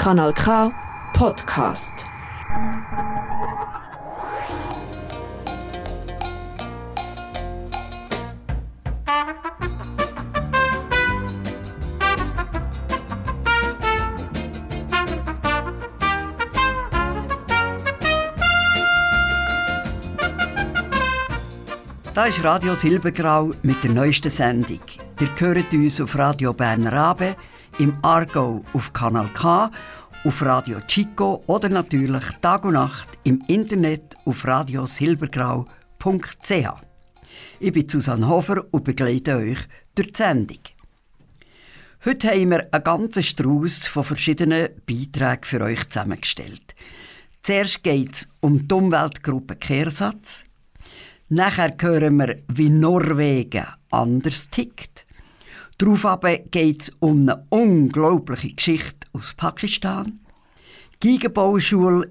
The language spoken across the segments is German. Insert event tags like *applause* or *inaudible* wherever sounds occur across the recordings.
Kanal K Podcast. Da ist Radio Silbergrau mit der neuesten Sendung. Ihr hört uns auf Radio Berner Abe, im Argo auf Kanal K, auf Radio Chico oder natürlich Tag und Nacht im Internet auf radiosilbergrau.ch. Ich bin Susanne Hofer und begleite euch durch die Sendung. Heute haben wir einen ganzen Strauß von verschiedenen Beiträgen für euch zusammengestellt. Zuerst geht es um die Umweltgruppe Kehrsatz. Nachher hören wir, wie Norwegen anders tickt. Darauf geht es um eine unglaubliche Geschichte aus Pakistan. Die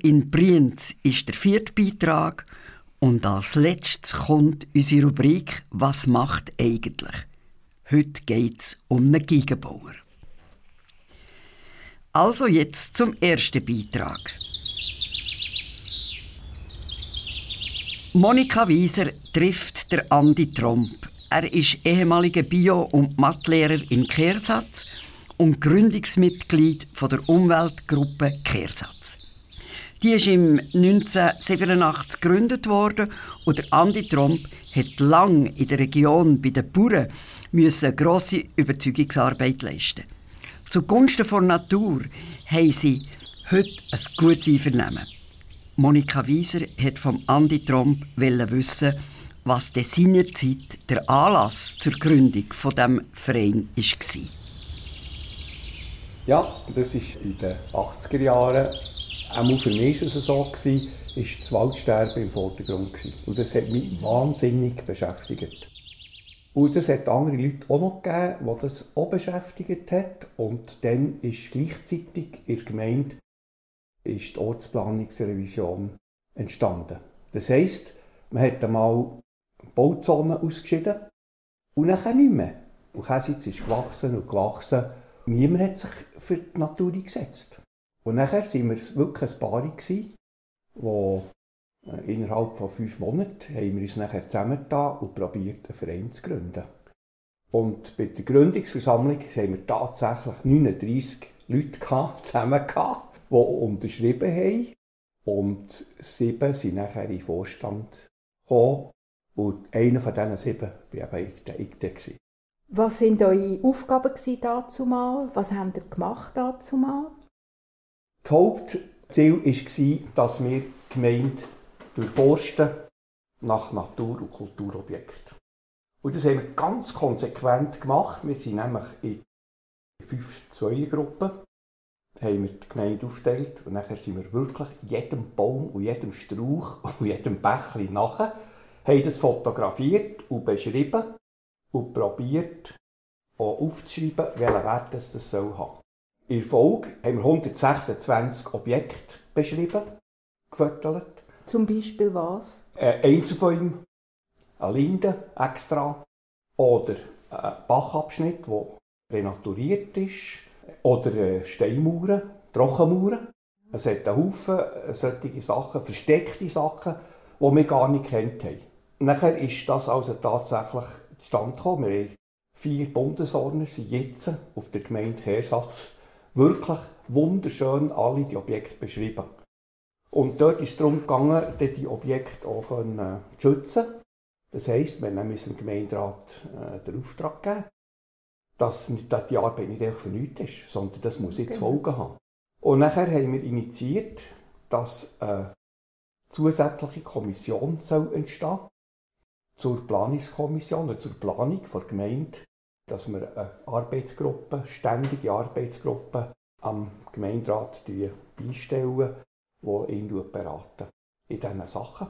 in Brienz ist der vierte Beitrag. Und als letztes kommt unsere Rubrik «Was macht eigentlich?». Heute geht es um einen Gigenbauer. Also jetzt zum ersten Beitrag. Monika Wieser trifft der Andi Tromp. Er ist ehemaliger Bio- und Mathelehrer in Kehrsatz und Gründungsmitglied von der Umweltgruppe Kehrsatz. Die ist im 1987 gegründet worden und der Andi Tromp hat lang in der Region bei den Bauern müssen grosse Überzeugungsarbeit leisten. Zugunsten der Natur haben sie heute ein gutes Einvernehmen. Monika Wieser hat vom Andi Tromp wissen, was der seinerzeit der Anlass zur Gründung von dem Verein war. Ja, das war in den 80er Jahren. Auch für mich war es so, gewesen, ist das Waldsterben im Vordergrund. Gewesen. Und das hat mich wahnsinnig beschäftigt. Und es hat andere Leute auch noch gegeben, die das auch beschäftigt hat. Und dann ist gleichzeitig in der Gemeinde ist die Ortsplanungsrevision entstanden. Das heisst, man hat einmal Bauzonen ausgeschieden und nachher nicht mehr. Und Käsitz ist gewachsen und gewachsen. Niemand hat sich für die Natur eingesetzt. Und nachher waren wir wirklich ein Paar, die innerhalb von fünf Monaten haben wir uns nachher zusammengetan und probiert, einen Verein zu gründen. Und bei der Gründungsversammlung haben wir tatsächlich 39 Leute *laughs* zusammen gehabt die unterschrieben haben. Und sieben sind nachher in den Vorstand gekommen. Und einer von diesen sieben war eben ich, ich. Was waren eure Aufgaben dazu mal? Was habt ihr gemacht dazu mal? Das Hauptziel war, dass wir die Gemeinde durchforsten nach Natur- und Kulturobjekten. Und das haben wir ganz konsequent gemacht. Wir sind nämlich in fünf Zweiergruppen haben wir die Gemeinde aufgeteilt und dann sind wir wirklich jedem Baum und jedem Strauch und jedem Bächli nachher, haben das fotografiert und beschrieben und probiert auch aufzuschreiben, welchen Wert das, das soll haben. In Folge haben wir 126 Objekte beschrieben, gefüttert. Zum Beispiel was? Ein Einzelbäume, eine Linde extra oder ein Bachabschnitt, der renaturiert ist oder Steinmauern, Trockenmauern. Es hat einen Haufen solche Sachen, versteckte Sachen, die wir gar nicht kennt haben. Nachher ist das also tatsächlich zustande gekommen. Wir haben vier Bundesordner, sind jetzt auf der Gemeinde Kehrsatz wirklich wunderschön alle die Objekte beschrieben. Und dort ist es darum gegangen, die Objekte auch zu schützen. Das heisst, wir haben dem Gemeinderat äh, den Auftrag geben, dass die Arbeit nicht einfach für nichts ist, sondern das muss jetzt genau. Folgen haben. Und nachher haben wir initiiert, dass eine zusätzliche Kommission soll entstehen zur Planungskommission oder zur Planung der Gemeinde, dass wir eine Arbeitsgruppe, ständige Arbeitsgruppe am Gemeinderat beistellen, die ihn beraten in diesen Sachen.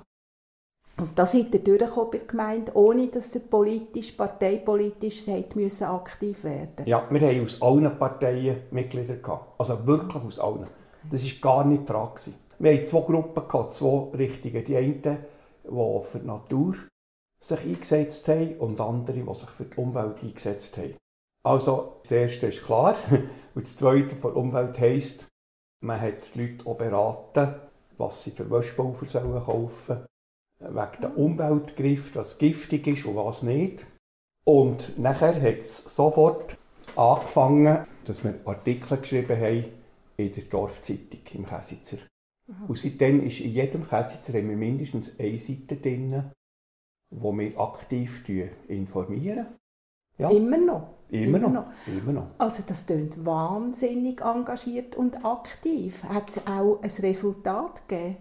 Und da seid ihr durchgekommen bei der Gemeinde, ohne dass ihr politisch, parteipolitisch müssen aktiv werden Ja, wir haben aus allen Parteien Mitglieder gehabt. Also wirklich aus allen. Das war gar nicht die Frage. Wir hatten zwei Gruppen, gehabt, zwei Richtungen. Die einen, die für die Natur sich eingesetzt haben und andere, die sich für die Umwelt eingesetzt haben. Also, das erste ist klar. *laughs* Und das zweite von Umwelt heisst, Man hat die Leute auch beraten, was sie für Wäschpulver sollen kaufen sollen, wegen der Umweltgift, was giftig ist und was nicht. Und nachher hat es sofort angefangen, dass wir Artikel geschrieben haben in der Dorfzeitung im Käsitzer. Und seitdem ist in jedem Käsitzer haben wir mindestens eine Seite drin, wo wir aktiv informieren. Ja. Immer noch? Immer, immer noch. noch. Immer noch. Also das klingt wahnsinnig engagiert und aktiv. Hat es auch ein Resultat gegeben?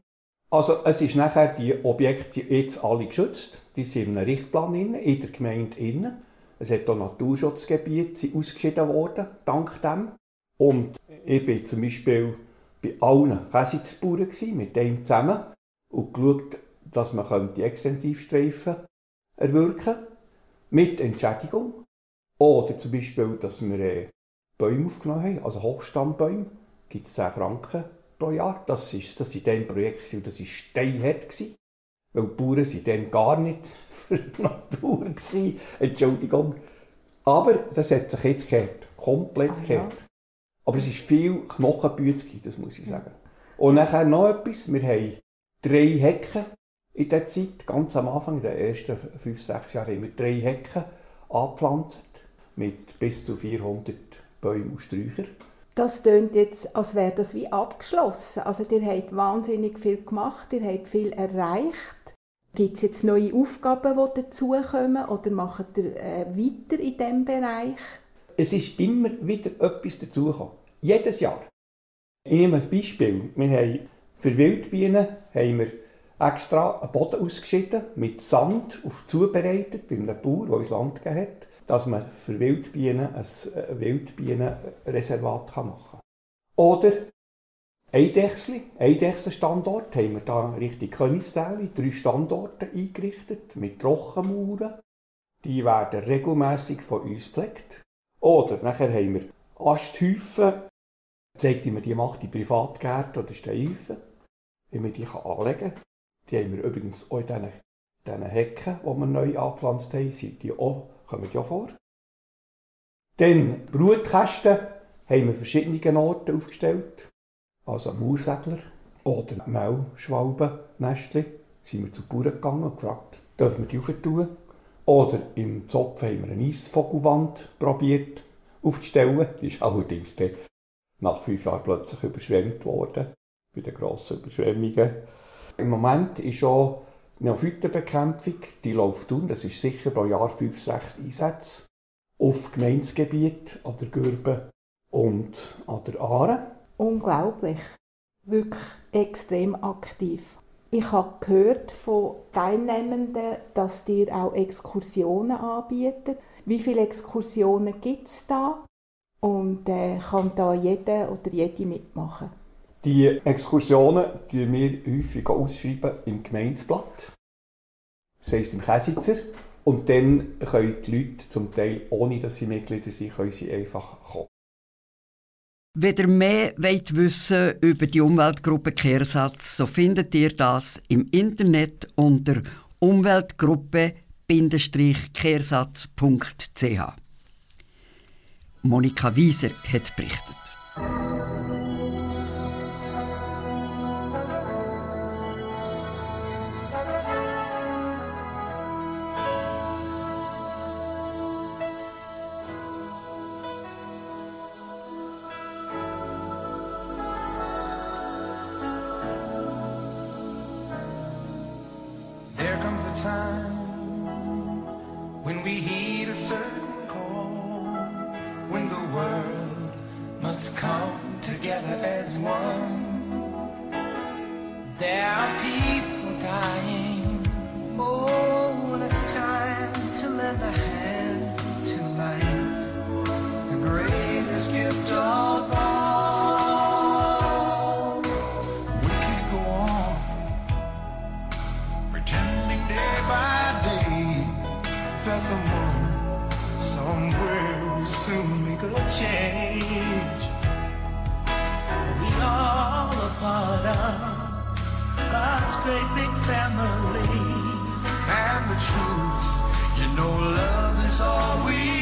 Also es ist nachher, die Objekte sind jetzt alle geschützt. Die sind in einem Richtplan in, in der Gemeinde innen. Es hat auch Naturschutzgebiete ausgeschieden worden, dank dem. Und ich bin zum Beispiel bei allen Käsitzbauern mit dem zusammen und geschaut, dass man die Extensivstreifen erwirken könnte, mit Entschädigung. Oder zum Beispiel, dass wir äh, Bäume aufgenommen haben, also Hochstammbäume, gibt es 10 Franken pro Jahr. Das war das in diesem Projekt und das war steinhart. Weil die Bauern waren dann gar nicht *laughs* für die Natur. Gewesen. Entschuldigung. Aber das hat sich jetzt gehört. Komplett ah, gehört. Ja. Aber es ist viel Knochenbützki, das muss ich sagen. Und nachher noch etwas. Wir haben drei Hecken in der Zeit, ganz am Anfang, in den ersten fünf, sechs Jahren, haben wir drei Hecken angepflanzt mit bis zu 400 Bäumen und Sträuchern. Das klingt jetzt, als wäre das wie abgeschlossen. Also ihr habt wahnsinnig viel gemacht, ihr habt viel erreicht. Gibt es jetzt neue Aufgaben, die dazukommen oder macht ihr äh, weiter in diesem Bereich? Es ist immer wieder etwas dazugekommen. Jedes Jahr. Ich nehme ein Beispiel. Wir haben für Wildbienen haben wir extra einen Boden ausgeschieden, mit Sand auf zubereitet, bei einem Bauer, der uns Land gegeben hat dass man für Wildbienen ein äh, Wildbienenreservat machen kann. Oder Eidechsli, Eidechsenstandort, haben wir da richtig Königstäli, drei Standorte eingerichtet mit Trockenmauern. Die werden regelmäßig von uns gepflegt. Oder nachher haben wir Asthäufen, zeigt man die macht, die Privatgärten oder Steinhäufen, wie man die anlegen kann. Die haben wir übrigens auch in diesen, Hecken, die wir neu angepflanzt haben, sind die auch kommen ja vor. Dann Brutkästen haben wir verschiedene Orte aufgestellt. Also Maursegler oder Maulschwalbennestchen. Sind wir zu Bauern gegangen und gefragt, dürfen wir die aufentun? Oder im Zopf haben wir eine Eisvogelwand probiert aufzustellen. Die ist allerdings nach fünf Jahren plötzlich überschwemmt worden. Bei den grossen Überschwemmungen. Im Moment ist auch Neophytenbekämpfung, die läuft um. Das ist sicher pro Jahr fünf, sechs Einsätze auf Gemeindegebiet an der Gürbe und an der Aare. Unglaublich. Wirklich extrem aktiv. Ich habe gehört von Teilnehmenden, dass ihr auch Exkursionen anbietet. Wie viele Exkursionen gibt es da? Und äh, kann da jeder oder jede mitmachen? Die Exkursionen die wir häufig ausschreiben im Gemeindeblatt. Das heisst im Käsitzer. Und dann können die Leute zum Teil, ohne dass sie Mitglieder sind, können sie einfach kommen. Wenn ihr mehr wollt wissen über die Umweltgruppe Kehrsatz, so findet ihr das im Internet unter umweltgruppe-kehrsatz.ch. Monika Wieser hat berichtet. When we heed a certain call, when the world must come together as one, there are people dying. God's great big family. And the truth, you know love is all we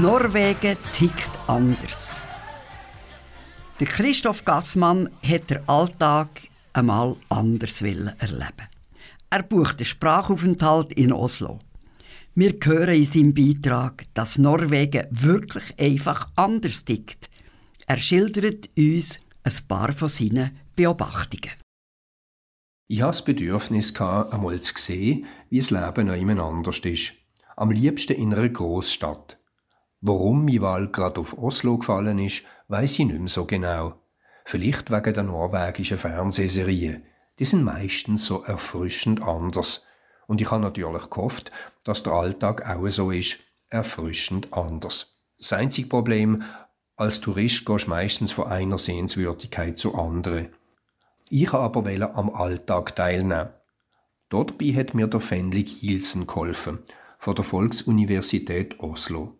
Norwegen tickt anders. Der Christoph Gassmann hat den Alltag einmal anders erleben. Er bucht einen Sprachaufenthalt in Oslo. Wir hören in seinem Beitrag, dass Norwegen wirklich einfach anders tickt. Er schildert uns ein paar von seinen Beobachtungen. Ich hatte das Bedürfnis, einmal zu sehen, wie das Leben noch anders ist. Am liebsten in einer Großstadt. Warum meine Wahl gerade auf Oslo gefallen ist, weiß ich nicht mehr so genau. Vielleicht wegen der norwegischen Fernsehserien. Die sind meistens so erfrischend anders. Und ich habe natürlich gehofft, dass der Alltag auch so ist, erfrischend anders. Das einzige Problem, als Tourist gehst du meistens von einer Sehenswürdigkeit zur anderen. Ich habe aber am Alltag teilnehmen. Dabei hat mir der Fenlik Hilsen geholfen, von der Volksuniversität Oslo.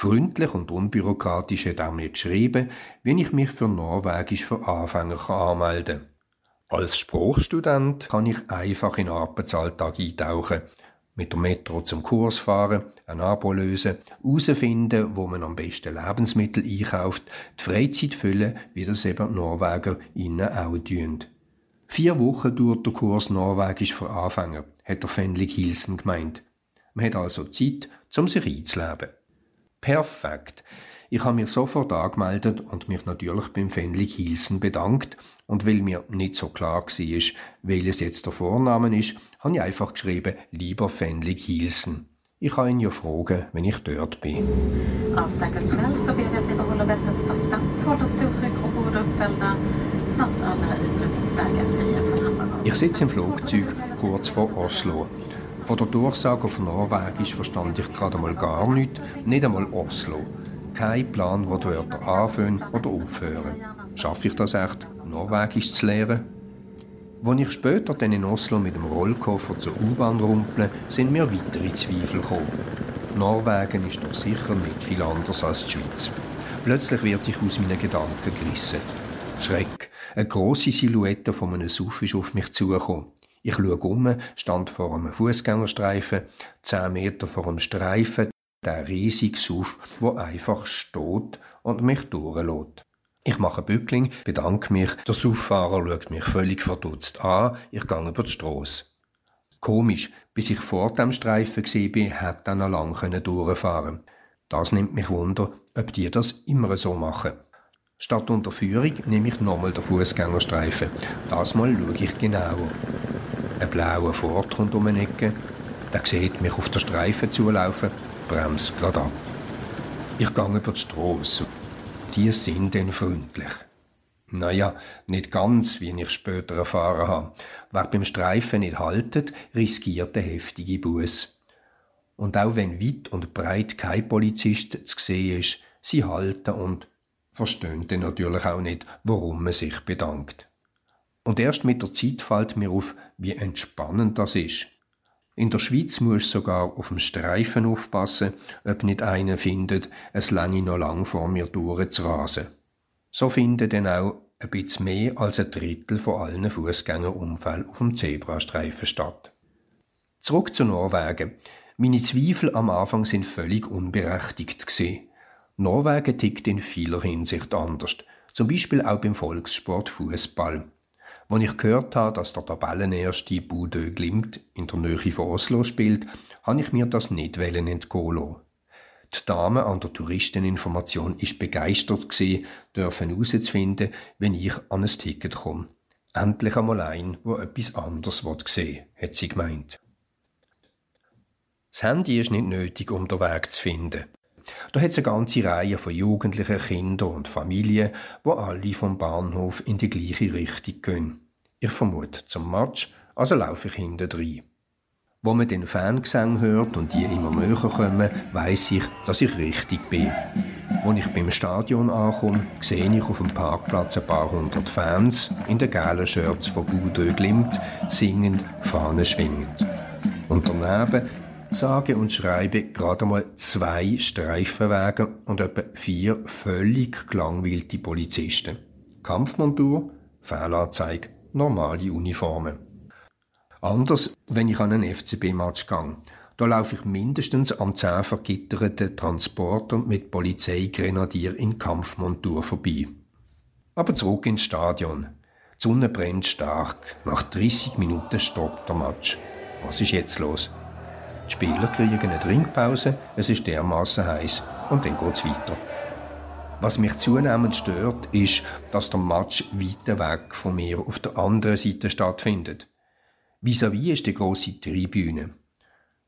Freundlich und unbürokratisch hat er mir geschrieben, wie ich mich für Norwegisch für Anfänger anmelden kann. Als Spruchstudent kann ich einfach in den Arbeitsalltag eintauchen, mit der Metro zum Kurs fahren, ein Abo lösen, herausfinden, wo man am besten Lebensmittel einkauft, die Freizeit füllen, wie das eben Norweger innen auch tun. Vier Wochen dauert der Kurs Norwegisch für Anfänger, hat der Fenlik Hilsen gemeint. Man hat also Zeit, um sich einzuleben. Perfekt. Ich habe mich sofort angemeldet und mich natürlich beim Fenlik Hilsen bedankt. Und weil mir nicht so klar war, welches jetzt der Vorname ist, habe ich einfach geschrieben, lieber Fenlik Hilsen. Ich kann ihn ja fragen, wenn ich dort bin. Av säkerhetsskäl så ber jag att ni behåller bältet fasta, håller storstryk och båda uppfällda samt alla iströmningsvägar fria från handlarna. Ich sitze im Flugzeug kurz vor Oslo. Von der Durchsage auf Norwegisch verstand ich gerade mal gar nichts, nicht einmal Oslo. Kein Plan, wo die Wörter anfangen oder aufhören. Schaffe ich das echt, Norwegisch zu lernen? Als ich später dann in Oslo mit dem Rollkoffer zur U-Bahn rumple, sind mir weitere Zweifel gekommen. Norwegen ist doch sicher nicht viel anders als die Schweiz. Plötzlich wird ich aus meinen Gedanken gerissen. Schreck. Eine grosse Silhouette von einem Suff ist auf mich zugekommen. Ich schaue um, stand vor einem Fußgängerstreifen, zehn Meter vor einem Streifen, der riesige Suff, wo einfach steht und mich durchlässt. Ich mache Bückling, bedanke mich, der Suffahrer schaut mich völlig verdutzt an, ich gehe über die Strasse. Komisch, bis ich vor dem Streifen war, hätte dann noch lang durchfahren Das nimmt mich Wunder, ob die das immer so machen. Statt Unterführung nehme ich nochmal den Fußgängerstreifen. Das Mal schaue ich genauer. Ein blauer Ford kommt um eine Ecke. Der sieht mich auf der Streife zulaufen, bremst gerade ab. Ich gehe über die Strasse. Die sind dann freundlich. Naja, nicht ganz, wie ich später erfahren habe. Wer beim Streifen nicht haltet, riskiert eine heftige Buß. Und auch wenn weit und breit kein Polizist zu sehen ist, sie halten und verstehen dann natürlich auch nicht, warum man sich bedankt. Und erst mit der Zeit fällt mir auf, wie entspannend das ist. In der Schweiz muss du sogar auf dem Streifen aufpassen, ob nicht einer findet, es länge noch lang vor mir durchzurasen. So finden dann auch ein bisschen mehr als ein Drittel von allen Fußgängerunfällen auf dem Zebrastreifen statt. Zurück zu Norwegen. Meine Zweifel am Anfang sind völlig unberechtigt gewesen. Norwegen tickt in vieler Hinsicht anders, zum Beispiel auch beim Volkssport Fußball. Als ich gehört habe, dass der Tabellenerste Budö Glimt in der Nähe von Oslo spielt, habe ich mir das nicht entgehen lassen. Die Dame an der Touristeninformation ist begeistert gewesen, dürfen herauszufinden, wenn ich an ein Ticket komme. Endlich einmal ein, wo etwas anderes sehen will, hat sie gemeint. Das Handy ist nicht nötig, um den Weg zu finden. Da hat es eine ganze Reihe von jugendlichen Kindern und Familien, wo alle vom Bahnhof in die gleiche Richtung gehen. Ich vermute zum Match, also laufe ich hinten rein. Wo man den Fangesang hört und die immer näher kommen, weiß ich, dass ich richtig bin. Als ich beim Stadion ankomme, sehe ich auf dem Parkplatz ein paar hundert Fans in den gelben Shirts von Boudeux Glimt, singend, Fahnen schwingend. Und daneben sage und schreibe gerade mal zwei Streifenwagen und etwa vier völlig gelangweilte Polizisten. Kampfmontur, Fehlanzeige, normale Uniformen. Anders, wenn ich an einen FCB-Match gehe. Da laufe ich mindestens am zehn vergitterten Transporter mit Polizeigrenadier in Kampfmontur vorbei. Aber zurück ins Stadion. Die Sonne brennt stark. Nach 30 Minuten stoppt der Match. Was ist jetzt los? Die Spieler kriegen eine Trinkpause, es ist dermaßen heiß und dann geht's weiter. Was mich zunehmend stört, ist, dass der Match weiter weg von mir auf der anderen Seite stattfindet. Vis-à-vis ist die große Tribüne.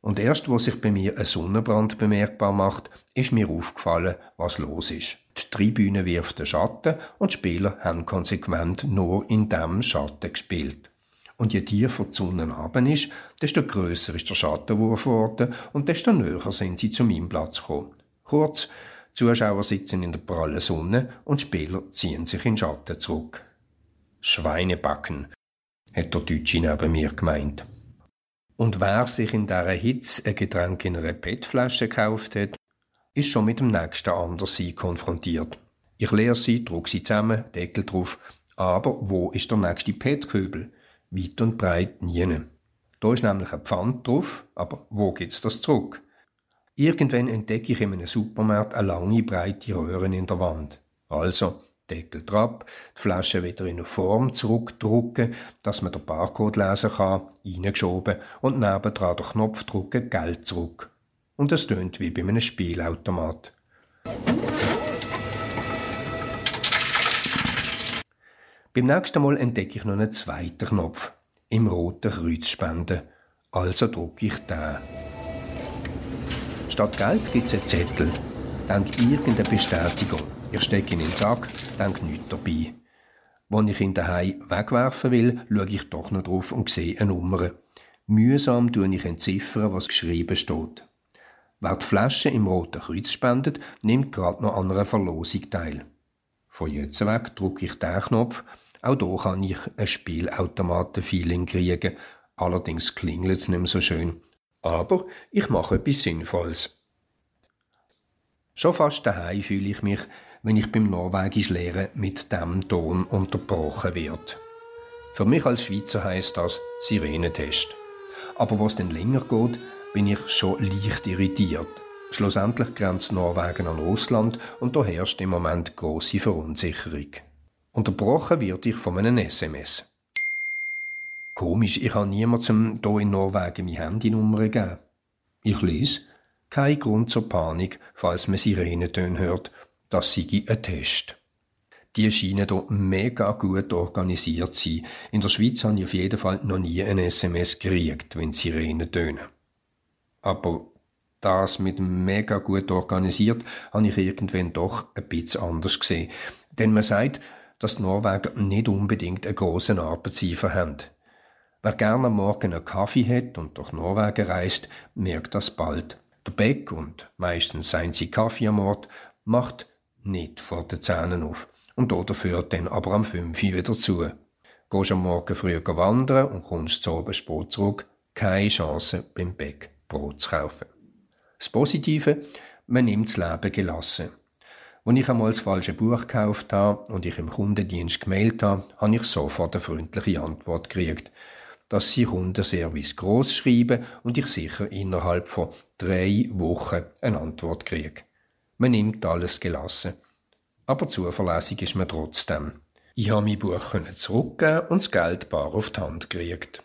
Und erst, wo sich bei mir ein Sonnenbrand bemerkbar macht, ist mir aufgefallen, was los ist. Die Tribüne wirft den Schatten und die Spieler haben konsequent nur in diesem Schatten gespielt. Und je tiefer die Sonne runter ist, desto grösser ist der Schattenwurf geworden und desto näher sind sie zu meinem Platz gekommen. Kurz, Zuschauer sitzen in der prallen Sonne und Spieler ziehen sich in Schatten zurück. Schweinebacken, hat der Deutsche neben mir gemeint. Und wer sich in dieser Hitze ein Getränk in einer PET-Flasche gekauft hat, ist schon mit dem nächsten Anderssein konfrontiert. Ich leere sie, druck sie zusammen, Deckel drauf. Aber wo ist der nächste PET-Köbel? Weit und breit nie. Da ist nämlich ein Pfand drauf, aber wo geht's das zurück? Irgendwann entdecke ich in einem Supermarkt eine lange, breite Röhre in der Wand. Also, Deckel drauf, die Flasche wieder in eine Form zurückdrucken, dass man den Barcode lesen kann, reingeschoben und nebendran den Knopf drücken, Geld zurück. Und es tönt wie bei einem Spielautomat. Beim nächsten Mal entdecke ich noch einen zweiten Knopf. Im roten Kreuz spenden. Also drücke ich den. Statt Geld gibt es einen Zettel. Dank irgendeiner Bestätigung. Ich stecke ihn in den Sack, denke nichts dabei. Wenn ich ihn daheim wegwerfen will, schaue ich doch noch drauf und sehe eine Nummer. Mühsam tue ich entziffern, was geschrieben steht. Wer die Flasche im Roten Kreuz spendet, nimmt gerade noch an einer Verlosung teil. Von jetzt weg drücke ich den Knopf. Auch hier kann ich ein Spielautomaten-Feeling kriegen. Allerdings klingelt es nicht mehr so schön. Aber ich mache etwas Sinnvolles. Schon fast daheim fühle ich mich, wenn ich beim Norwegisch lehren mit dem Ton unterbrochen wird. Für mich als Schweizer heißt das Sirenentest. Aber was denn länger geht, bin ich schon leicht irritiert. Schlussendlich grenzt Norwegen an Russland und da herrscht im Moment große Verunsicherung. Unterbrochen wird ich von einem SMS. Komisch, ich habe niemandem hier in Norwegen meine Handynummer gegeben. Ich lese, kein Grund zur Panik, falls man Sirenentöne hört, das sei ein Test. Die scheinen hier mega gut organisiert zu sein. In der Schweiz habe ich auf jeden Fall noch nie ein SMS gekriegt, wenn Sirenen tönen. Aber das mit mega gut organisiert habe ich irgendwann doch ein bisschen anders gesehen. Denn man sagt, dass die Norweger nicht unbedingt einen grossen Arbeitseifer haben. Wer gerne am Morgen einen Kaffee hat und durch Norwegen reist, merkt das bald. Der Beck und meistens sein sie Kaffee am Ort macht nicht vor den Zähnen auf und dafür dann aber am 5 wieder zu. Gehst am Morgen früher wandern und kommst zu oben zurück, keine Chance beim Beck Brot zu kaufen. Das Positive, man nimmt das Leben gelassen. Als ich einmal das falsche Buch gekauft habe und ich im Kundendienst gemeldet habe, habe ich sofort eine freundliche Antwort gekriegt dass sie Kundenservice groß schreiben und ich sicher innerhalb von drei Wochen eine Antwort kriege. Man nimmt alles gelassen. Aber zuverlässig ist man trotzdem. Ich habe mein Buch zurückgeben und das Geld bar auf die Hand gekriegt.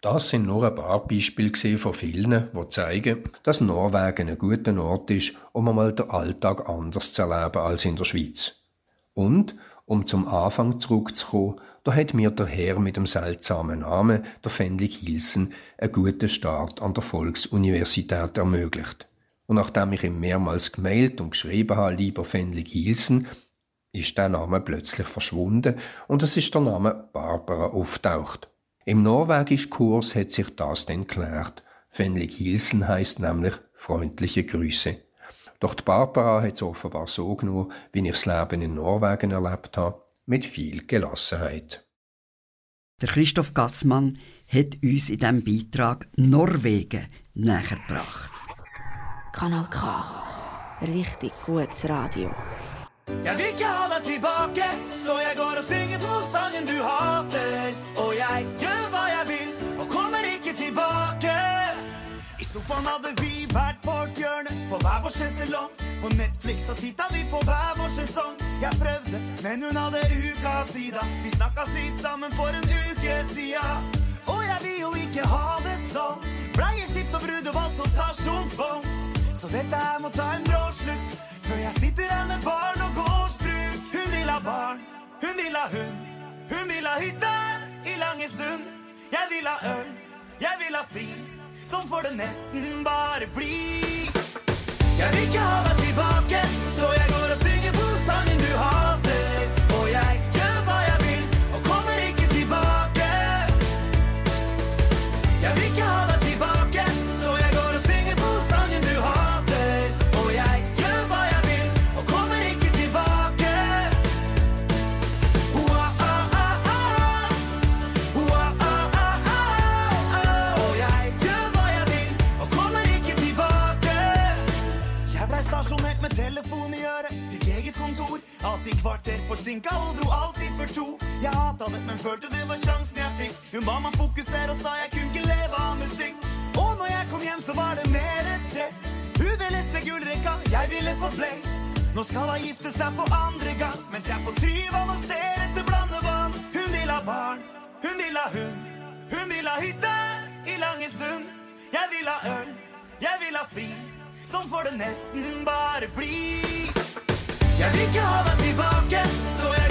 Das sind nur ein paar Beispiele von vielen, die zeigen, dass Norwegen ein guter Ort ist, um einmal den Alltag anders zu erleben als in der Schweiz. Und, um zum Anfang zurückzukommen, da hat mir der Herr mit dem seltsamen Namen, der Fenlik Hilsen, einen guten Start an der Volksuniversität ermöglicht. Und nachdem ich ihm mehrmals gemailt und geschrieben habe, lieber Fenlik Hilsen, ist der Name plötzlich verschwunden und es ist der Name Barbara auftaucht. Im norwegischen Kurs hat sich das dann geklärt. Fenlik Hilsen heißt nämlich freundliche Grüße. Doch die Barbara hat es offenbar so genommen, wie ich das Leben in Norwegen erlebt habe mit viel Gelassenheit. Der Christoph Gassmann hat uns in diesem Beitrag Norwegen näher gebracht. Kanal K. Richtig gutes Radio. Jeg vil ikke ha deg tilbake, så jeg går og synger på sangen du hater. Og jeg gjør hva jeg vil, og kommer ikke tilbake. I sofaen hadde vi på hver vår sjeselong. På Netflix så titta vi på hver vår sesong. Jeg prøvde, men hun hadde uka sida. Vi snakka sist sammen for en uke sia. Og jeg vil jo ikke ha det sånn. Bleieskift og brudevalg som stasjonsvogn. Så dette her må ta en brå slutt. Før jeg sitter her med barn og gårdsbruk. Hun vil ha barn, hun vil ha hund. Hun vil ha hytte i Langesund. Jeg vil ha øl, jeg vil ha fri. Sånn får det nesten bare bli. Jeg vil ikke ha deg tilbake, forsinka og dro alltid for to. Jeg hata det, men følte det var sjansen jeg fikk. Hun ba meg fokusere og sa jeg kunne ikke leve av musikk. Og når jeg kom hjem, så var det mer stress. Hun ville se gullrekka, jeg ville på Place. Nå skal hun gifte seg for andre gang, mens jeg på Tryvann og ser etter blandevann. Hun vil ha barn, hun vil ha hund. Hun vil ha hytte i Langesund. Jeg vil ha øl, jeg vil ha fri. Sånn får det nesten bare bli. Jeg vil ikke ha deg tilbake, så jeg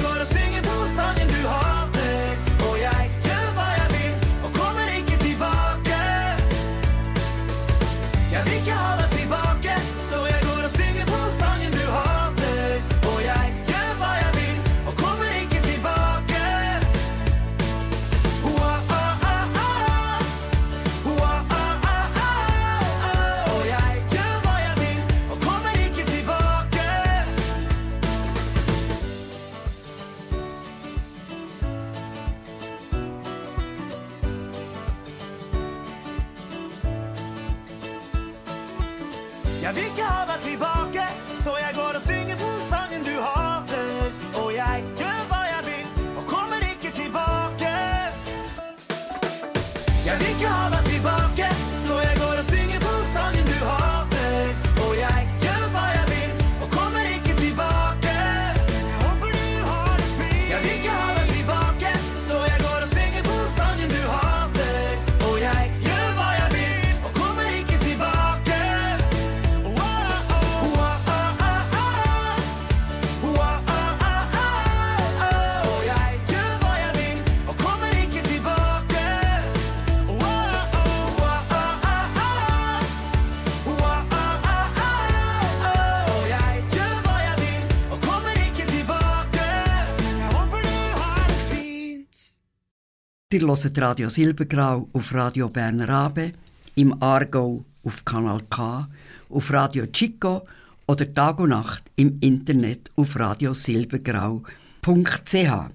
Ihr hört Radio Silbergrau auf Radio Bern Rabe, im Aargau auf Kanal K, auf Radio Chico oder Tag und Nacht im Internet auf radiosilbergrau.ch.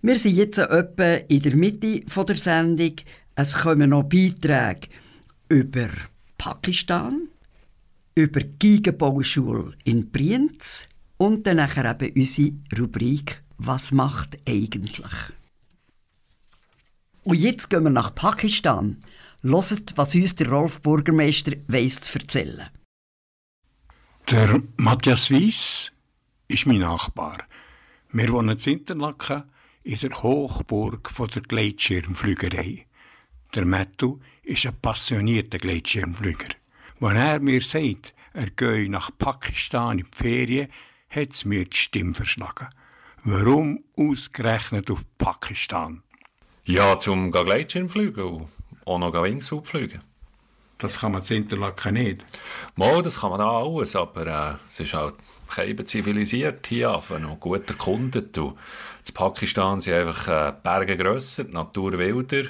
Wir sind jetzt etwa in der Mitte der Sendung. Es kommen noch Beiträge über Pakistan, über die Gigenbauschule in Brienz und dann eben unsere Rubrik «Was macht eigentlich?». Und jetzt gehen wir nach Pakistan. Hört, was uns der Rolf Bürgermeister weiss zu erzählen. Der Matthias Weiss ist mein Nachbar. Wir wohnen in Interlaken in der Hochburg von der Gleitschirmflügerei. Der Mattu ist ein passionierter Gleitschirmflüger. Wenn er mir sagt, er gehe nach Pakistan in die Ferien, hat es mir die Stimme verschlagen. Warum ausgerechnet auf Pakistan? Ja, zum Gleitschirm fliegen und auch noch Wingsuit fliegen. Das kann man in Interlaken nicht. Mal, das kann man auch alles, aber äh, es ist halt kein zivilisiert hier und gut erkundet. Und in Pakistan sind einfach äh, Berge grösser, die Natur wilder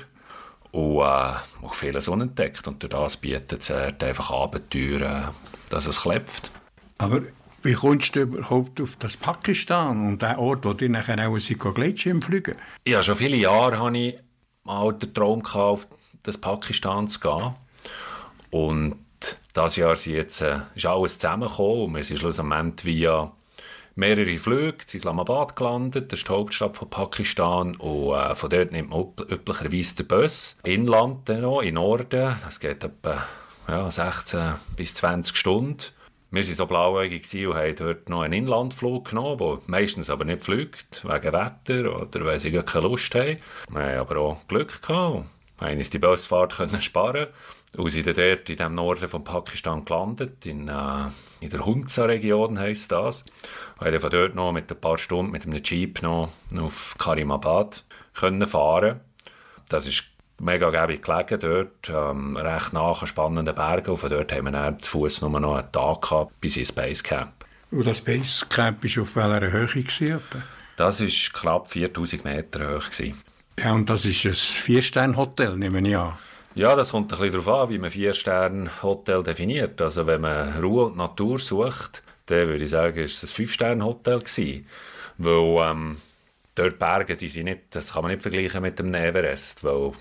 und äh, auch vieles unentdeckt. Und durch das bietet es äh, einfach Abenteuer, äh, dass es klebt. Aber wie kommst du überhaupt auf das Pakistan und den Ort, wo die nachher auch sind, Gleitschirm fliegen? Ja, schon viele Jahre hatte ich mal den Traum, gehabt, auf das Pakistan zu gehen. Und dieses Jahr sind jetzt, äh, ist alles zusammengekommen und wir sind schlussendlich via, mehrere Flüge in Islamabad gelandet, das ist die Hauptstadt von Pakistan. Und äh, von dort nimmt man üblicherweise den Bus. Inland noch, in Norden, das geht etwa ja, 16 bis 20 Stunden. Wir waren so blauäugig und haben dort noch einen Inlandflug genommen, der meistens aber nicht fliegt, wegen Wetter oder weil sie keine Lust haben. Wir haben aber auch Glück gehabt haben uns die Busfahrt können sparen und sind dann dort in dem Norden von Pakistan gelandet, in, äh, in der Hunza-Region heisst das. Und haben von dort noch mit ein paar Stunden mit einem Jeep noch auf Karimabad können fahren. Das ist mega gäbig gelegen dort, ähm, recht nach an spannenden Bergen. Und von dort haben wir dann zu Fuß nur noch einen Tag gehabt, bis ins Basecamp. Und das Basecamp war auf welcher Höhe? Gewesen, das war knapp 4000 Meter hoch. Gewesen. Ja, und das ist ein Vier-Sterne-Hotel, nehme ich an. Ja, das kommt ein bisschen darauf an, wie man Vier-Sterne-Hotel definiert. Also wenn man Ruhe und Natur sucht, dann würde ich sagen, ist es ein Fünf-Sterne-Hotel gewesen. Weil ähm, dort Berge, die sind nicht, das kann man nicht vergleichen mit dem Everest, weil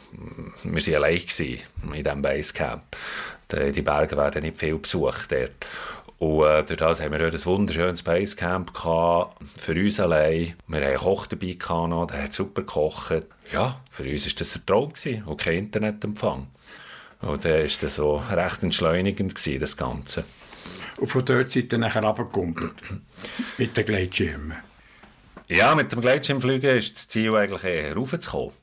wir waren allein in diesem Basecamp. Die Berge werden nicht viel besucht dort. Und äh, durch das haben wir dort ein wunderschönes Basecamp gehabt, für uns allein. Wir hatten einen Koch dabei, gehabt, der hat super gekocht. Ja, für uns war das ein Traum gewesen, und kein Internetempfang. Und dann war das so recht entschleunigend, gewesen, das Ganze. Und von dort seid ihr nachher runtergekumpelt, mit den Gleitschirmen? Ja, mit dem Gleitschirmfliegen ist das Ziel eigentlich eher raufzukommen.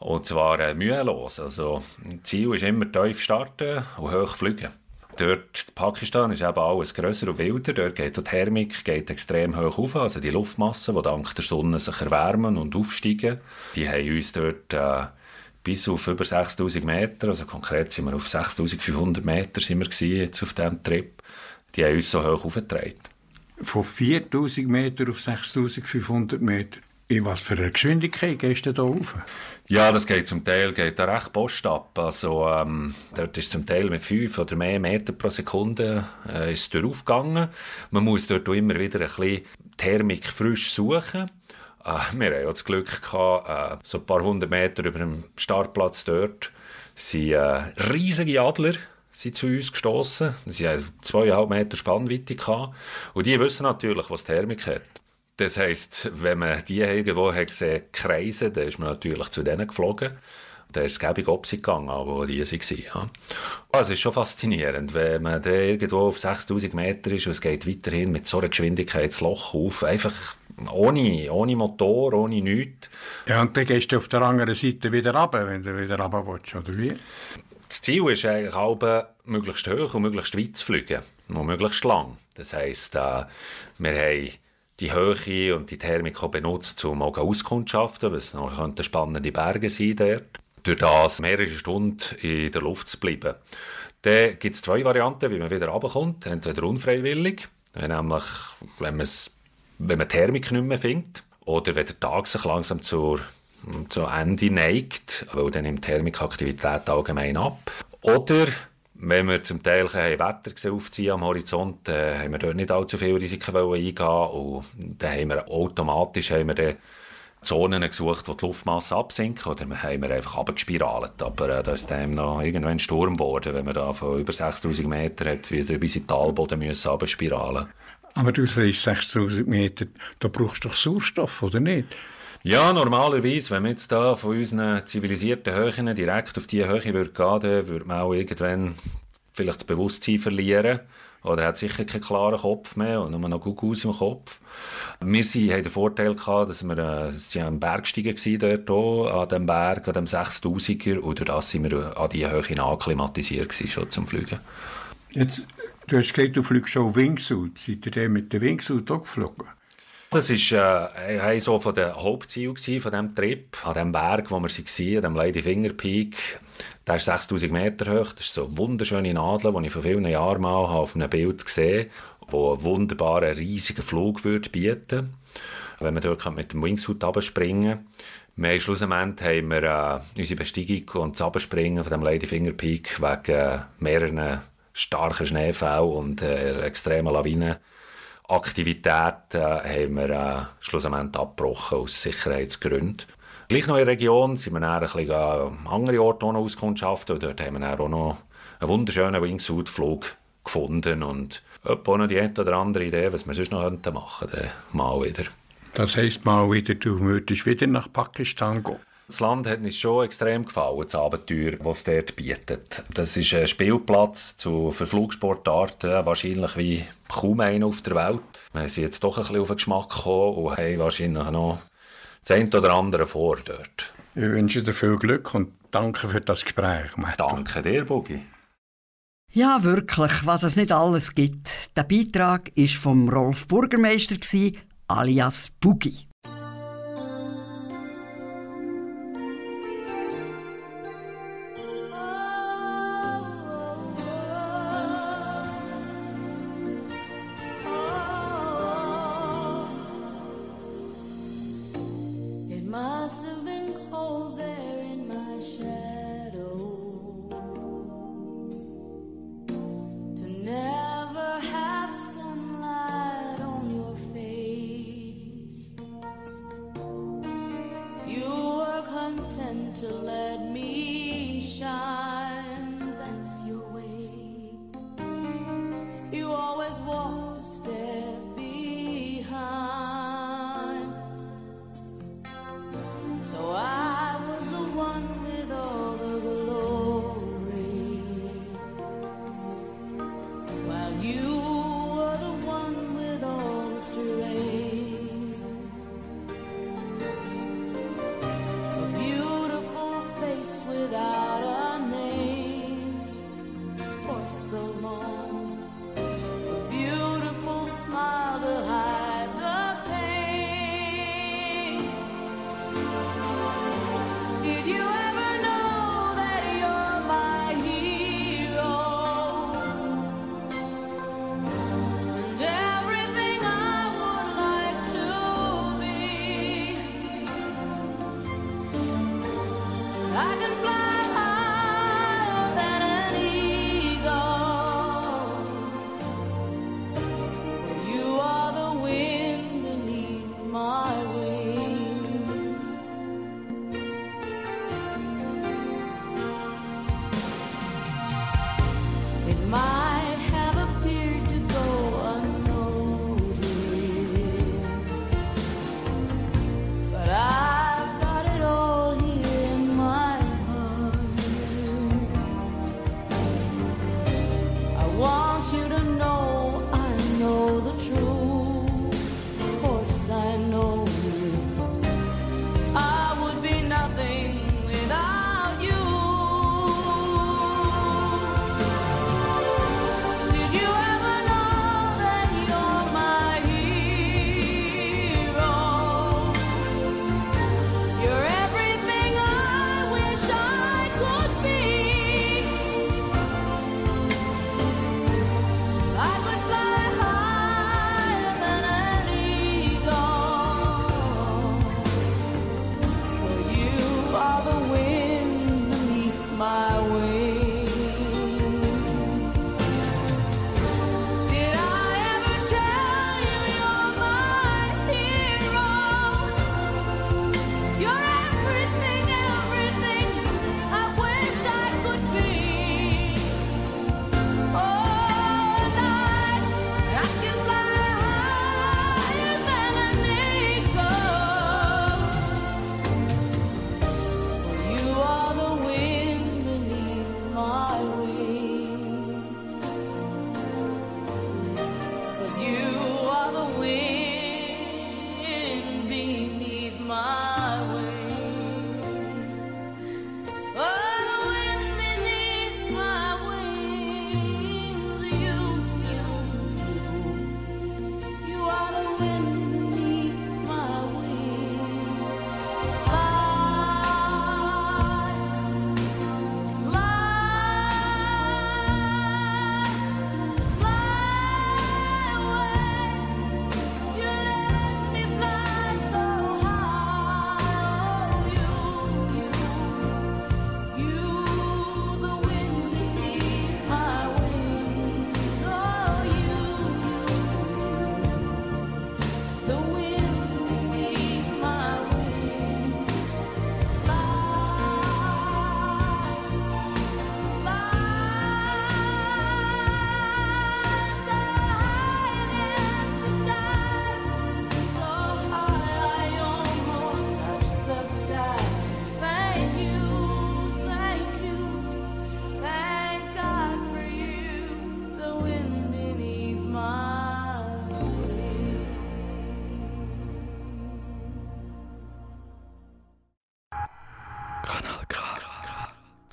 Und zwar äh, mühelos. Also, das Ziel ist immer tief starten und hoch fliegen. Dort, Pakistan, ist eben alles grösser und wilder. Dort geht die Thermik geht extrem hoch auf. Also die Luftmassen, die dank der Sonne sich erwärmen und aufsteigen, die haben uns dort äh, bis auf über 6000 Meter, also konkret sind wir auf 6500 Meter sind wir jetzt auf diesem Trip, die haben uns so hoch aufgetragen von 4000 Meter auf 6500 Meter. In was für einer Geschwindigkeit gehst du da rauf? Ja, das geht zum Teil geht da recht post ab. Also, ähm, dort ist zum Teil mit 5 oder mehr Meter pro Sekunde äh, ist es gegangen. Man muss dort immer wieder ein bisschen Thermik frisch suchen. Äh, wir haben auch das Glück gehabt, äh, so ein paar hundert Meter über dem Startplatz dort sind äh, riesige Adler sind zu uns gestoßen. Sie haben zweieinhalb Meter Spannweite gehabt. Und die wissen natürlich, was Thermik hat. Das heisst, wenn man die irgendwo hat gesehen kreisen, dann ist man natürlich zu denen geflogen. Da ist es gäbig Opposite gegangen, wo riesig war. Ja. Also, es ist schon faszinierend, wenn man da irgendwo auf 6000 Meter ist und es geht weiterhin mit so einer Geschwindigkeit das Loch auf, einfach ohne, ohne Motor, ohne nichts. Ja, und dann gehst du auf der anderen Seite wieder runter, wenn du wieder runter willst, oder wie? Das Ziel ist eigentlich auch, möglichst hoch und möglichst weit zu fliegen. Noch möglichst lang. Das heisst, äh, wir haben die Höhe und die Thermik benutzt, um auch auskundschaften, was noch spannende Berge sein dort. Durch das mehrere Stunden in der Luft zu bleiben. Dann gibt es zwei Varianten, wie man wieder runterkommt. Entweder unfreiwillig, nämlich wenn, wenn man Thermik nicht mehr findet, oder wenn der Tag sich langsam zur zu Ende neigt, weil dann nimmt Thermikaktivität allgemein ab. Oder wenn wir zum Teil ein Wetter aufziehen am Horizont, äh, haben wir dort nicht allzu viele Risiken eingehen und dann haben wir automatisch haben wir dann Zonen gesucht, wo die Luftmasse absinkt, oder haben wir einfach abgespiralt. Aber äh, da ist dann noch irgendwann ein Sturm geworden, wenn wir da von über 6000 Metern hat, wieder bis in den Talboden müssen abspiralen. Aber du sagst 6000 Meter, da brauchst du doch Sauerstoff, oder nicht? Ja, normalerweise, wenn man jetzt da von unseren zivilisierten Höhen direkt auf diese Höhe würde gehen, dann würde man auch irgendwann vielleicht das Bewusstsein verlieren. Oder hat sicher keinen klaren Kopf mehr und nur noch aus im Kopf. Wir sind, haben den Vorteil gehabt, dass wir äh, sind am Bergsteigen dort auch, an dem Berg, an dem 6000er, und durch sind wir an diese Höhe akklimatisiert schon zum Fliegen. Jetzt, du hast gesagt, du fliegst schon Wingsuit. Seid ihr mit dem Wingsuit auch geflogen? Das war äh, ein so von den Hauptzielen von diesem Trip. An dem Berg, wo wir waren, an dem Ladyfinger Peak. Der ist 6000 Meter hoch. Das ist so eine wunderschöne Nadel, die ich vor vielen Jahren mal auf einem Bild gesehen habe, die einen wunderbaren, riesigen Flug würde bieten wenn man dort mit dem Wingsuit abspringen wir haben schlussendlich haben wir äh, unsere Besteigung und das Abspringen von dem Ladyfinger Peak wegen äh, mehreren starken Schneefällen und äh, extremen Lawinen Aktivität äh, haben wir äh, schlussendlich abgebrochen aus Sicherheitsgründen. Gleich noch in der Region sind wir dann ein bisschen an andere Orte auskundschaften und dort haben wir dann auch noch einen wunderschönen Wingsuit-Flug gefunden und auch noch die eine oder andere Idee, was wir sonst noch machen könnten, mal wieder. Das heisst mal wieder, du würdest wieder nach Pakistan gehen. Das Land hat uns schon extrem gefallen, das Abenteuer, das es dort bietet. Das ist ein Spielplatz zu Flugsportarten, wahrscheinlich wie kaum einer auf der Welt. Wir sind jetzt doch ein bisschen auf den Geschmack gekommen und haben wahrscheinlich noch das eine oder andere vor dort. Ich wünsche dir viel Glück und danke für das Gespräch. Merkel. Danke dir, Bugi. Ja, wirklich, was es nicht alles gibt. Der Beitrag ist vom Rolf Burgermeister, alias Bugi. 我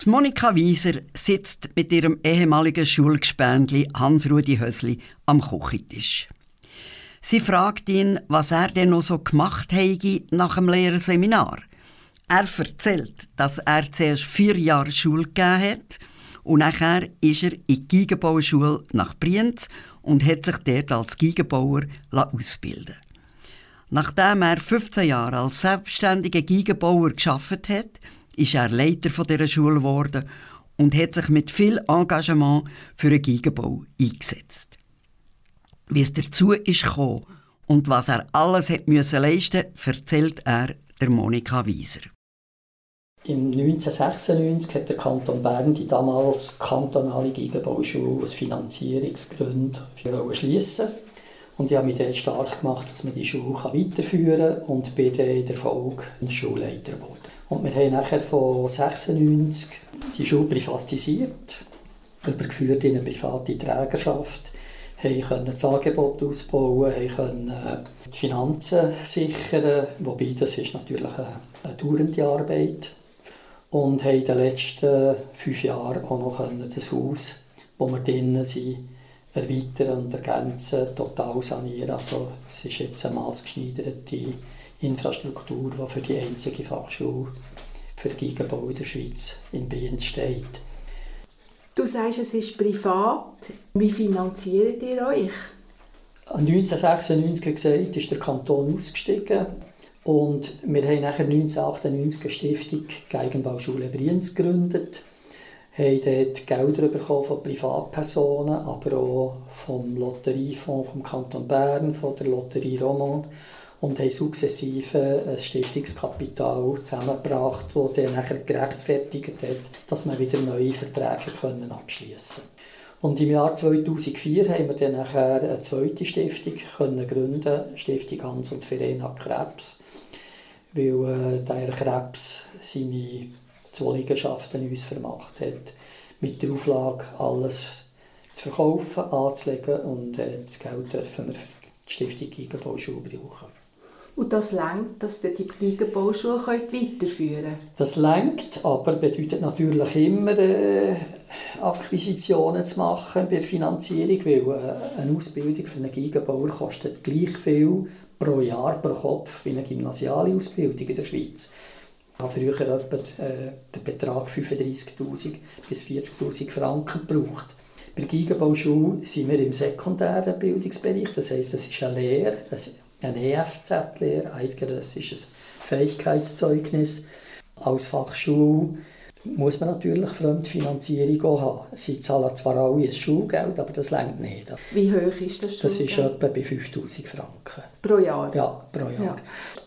Monika Wieser sitzt mit ihrem ehemaligen Schulgespendli Hans-Rudi Hösli am Küchentisch. Sie fragt ihn, was er denn noch so gemacht habe nach dem Lehrerseminar. Er erzählt, dass er zuerst vier Jahre Schule gegeben hat und nachher ist er in die Geigenbauschule nach Brienz und hat sich dort als Geigenbauer ausbilden Nachdem er 15 Jahre als selbstständiger Geigenbauer geschafft hat, ist er Leiter von dieser Schule geworden und hat sich mit viel Engagement für den Geigenbau eingesetzt. Wie es dazu ist und was er alles hat müssen leisten, erzählt er der Monika Wieser. Im 1996 hat der Kanton Bern die damals kantonale Geigenbauschule aus Finanzierungsgründen schließen und ich habe mich dort stark gemacht, dass man die Schule weiterführen kann und bin dann in der Folge Schulleiter geworden. Und wir haben nachher von 1996 die Schule privatisiert, übergeführt in eine private Trägerschaft, haben das Angebot ausbauen, haben die Finanzen sichern, wobei das ist natürlich eine, eine dauernde Arbeit. Und haben in den letzten fünf Jahren auch noch das Haus, wo wir drinnen sind, erweitern und ergänzen, total sanieren. Also es ist jetzt eine maßgeschneiderte Infrastruktur, die für die einzige Fachschule für Geigenbau in der Schweiz in Brienz steht. Du sagst, es ist privat. Wie finanziert ihr euch? 1996 gesagt, ist der Kanton ausgestiegen und wir haben nachher 1998 eine Stiftung Geigenbauschule Brienz gegründet, haben dort Gelder bekommen von Privatpersonen, aber auch vom Lotteriefonds vom Kanton Bern, von der Lotterie Romand und haben sukzessive ein Stiftungskapital zusammengebracht, das dann gerechtfertigt hat, dass man wieder neue Verträge können abschließen Und im Jahr 2004 haben wir dann nachher eine zweite Stiftung können gründen, Stiftung Hans und Verena Krebs, weil äh, der Krebs seine zwei uns vermacht hat, mit der Auflage, alles zu verkaufen, anzulegen und äh, das Geld dürfen wir für die Stiftung Geigenbauschule brauchen. Und das lenkt, dass ihr die Geigenbauschule weiterführen könnt? Das lenkt, aber bedeutet natürlich immer, äh, Akquisitionen zu machen bei der Finanzierung, weil äh, eine Ausbildung für einen Geigenbauer kostet gleich viel pro Jahr, pro Kopf wie eine gymnasiale Ausbildung in der Schweiz. Ich habe früher etwa äh, den Betrag 35'000 bis 40'000 Franken gebraucht. Bei der Geigenbauschule sind wir im sekundären Bildungsbereich, das heisst, es ist eine Lehre, eine EFZ-Lehre, eidgenössisches Fähigkeitszeugnis. Als Fachschule muss man natürlich Fremdfinanzierung auch haben. Sie zahlen zwar alle ein Schulgeld, aber das längt nicht. Wie hoch ist das Schulgeld? Das ist etwa bei 5000 Franken. Pro Jahr? Ja, pro Jahr. Ja.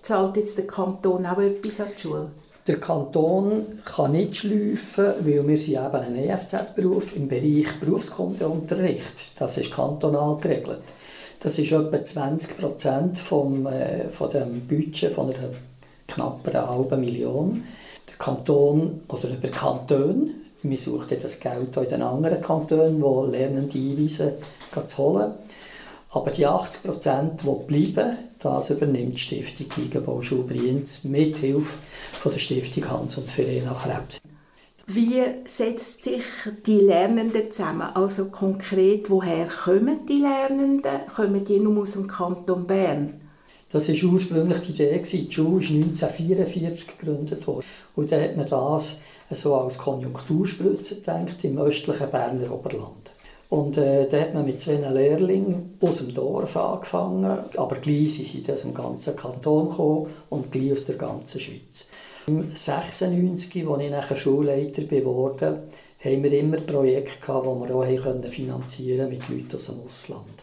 Zahlt jetzt der Kanton auch etwas an die Schule? Der Kanton kann nicht schleifen, weil wir sind eben ein EFZ-Beruf im Bereich Berufskundeunterricht. Das ist kantonal geregelt. Das ist etwa 20 Prozent vom, äh, von dem Budget von einer knapp einer halben Million. Der Kanton oder über Kanton, wir suchen das Geld auch in den anderen Kantonen, die Lernende einweisen, zu holen. Aber die 80 Prozent, die bleiben, das übernimmt die Stiftung Geigenbauschule Brienz mit Hilfe der Stiftung Hans und Verena Krebs. Wie setzt sich die Lernenden zusammen? Also konkret, woher kommen die Lernenden? Kommen die nur aus dem Kanton Bern? Das war ursprünglich die Idee. Die Schule ist 1944 gegründet worden. Und dann hat man das so als Konjunkturspritze gedacht im östlichen Berner Oberland. Und äh, da hat man mit zwei Lehrlingen aus dem Dorf angefangen, aber gleich sind sie aus dem ganzen Kanton gekommen und gleich aus der ganzen Schweiz. Im 96, als ich nachher Schulleiter geworden haben wir immer Projekte gehabt, die wir auch finanzieren mit Leuten aus dem Ausland.